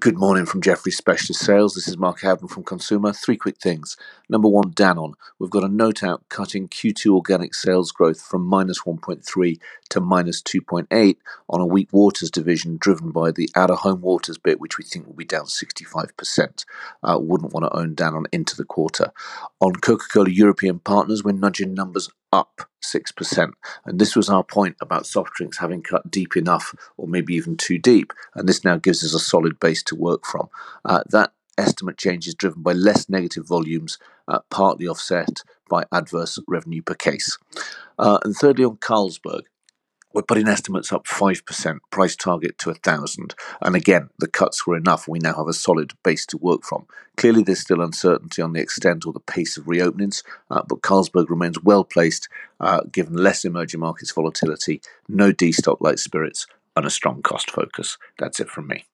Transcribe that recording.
Good morning from Jefferies Specialist Sales. This is Mark Howden from Consumer. Three quick things. Number one, Danone. We've got a note out cutting Q2 organic sales growth from minus 1.3 to minus 2.8 on a weak waters division driven by the out of home waters bit, which we think will be down 65%. Uh, wouldn't want to own Danone into the quarter. On Coca Cola European partners, we're nudging numbers up 6%. And this was our point about soft drinks having cut deep enough, or maybe even too deep. And this now gives us a solid base to work from. Uh, that estimate change is driven by less negative volumes, uh, partly offset by adverse revenue per case. Uh, and thirdly, on Carlsberg, we're putting estimates up 5%, price target to 1,000. And again, the cuts were enough. We now have a solid base to work from. Clearly, there's still uncertainty on the extent or the pace of reopenings, uh, but Carlsberg remains well placed uh, given less emerging markets volatility, no destock like spirits, and a strong cost focus. That's it from me.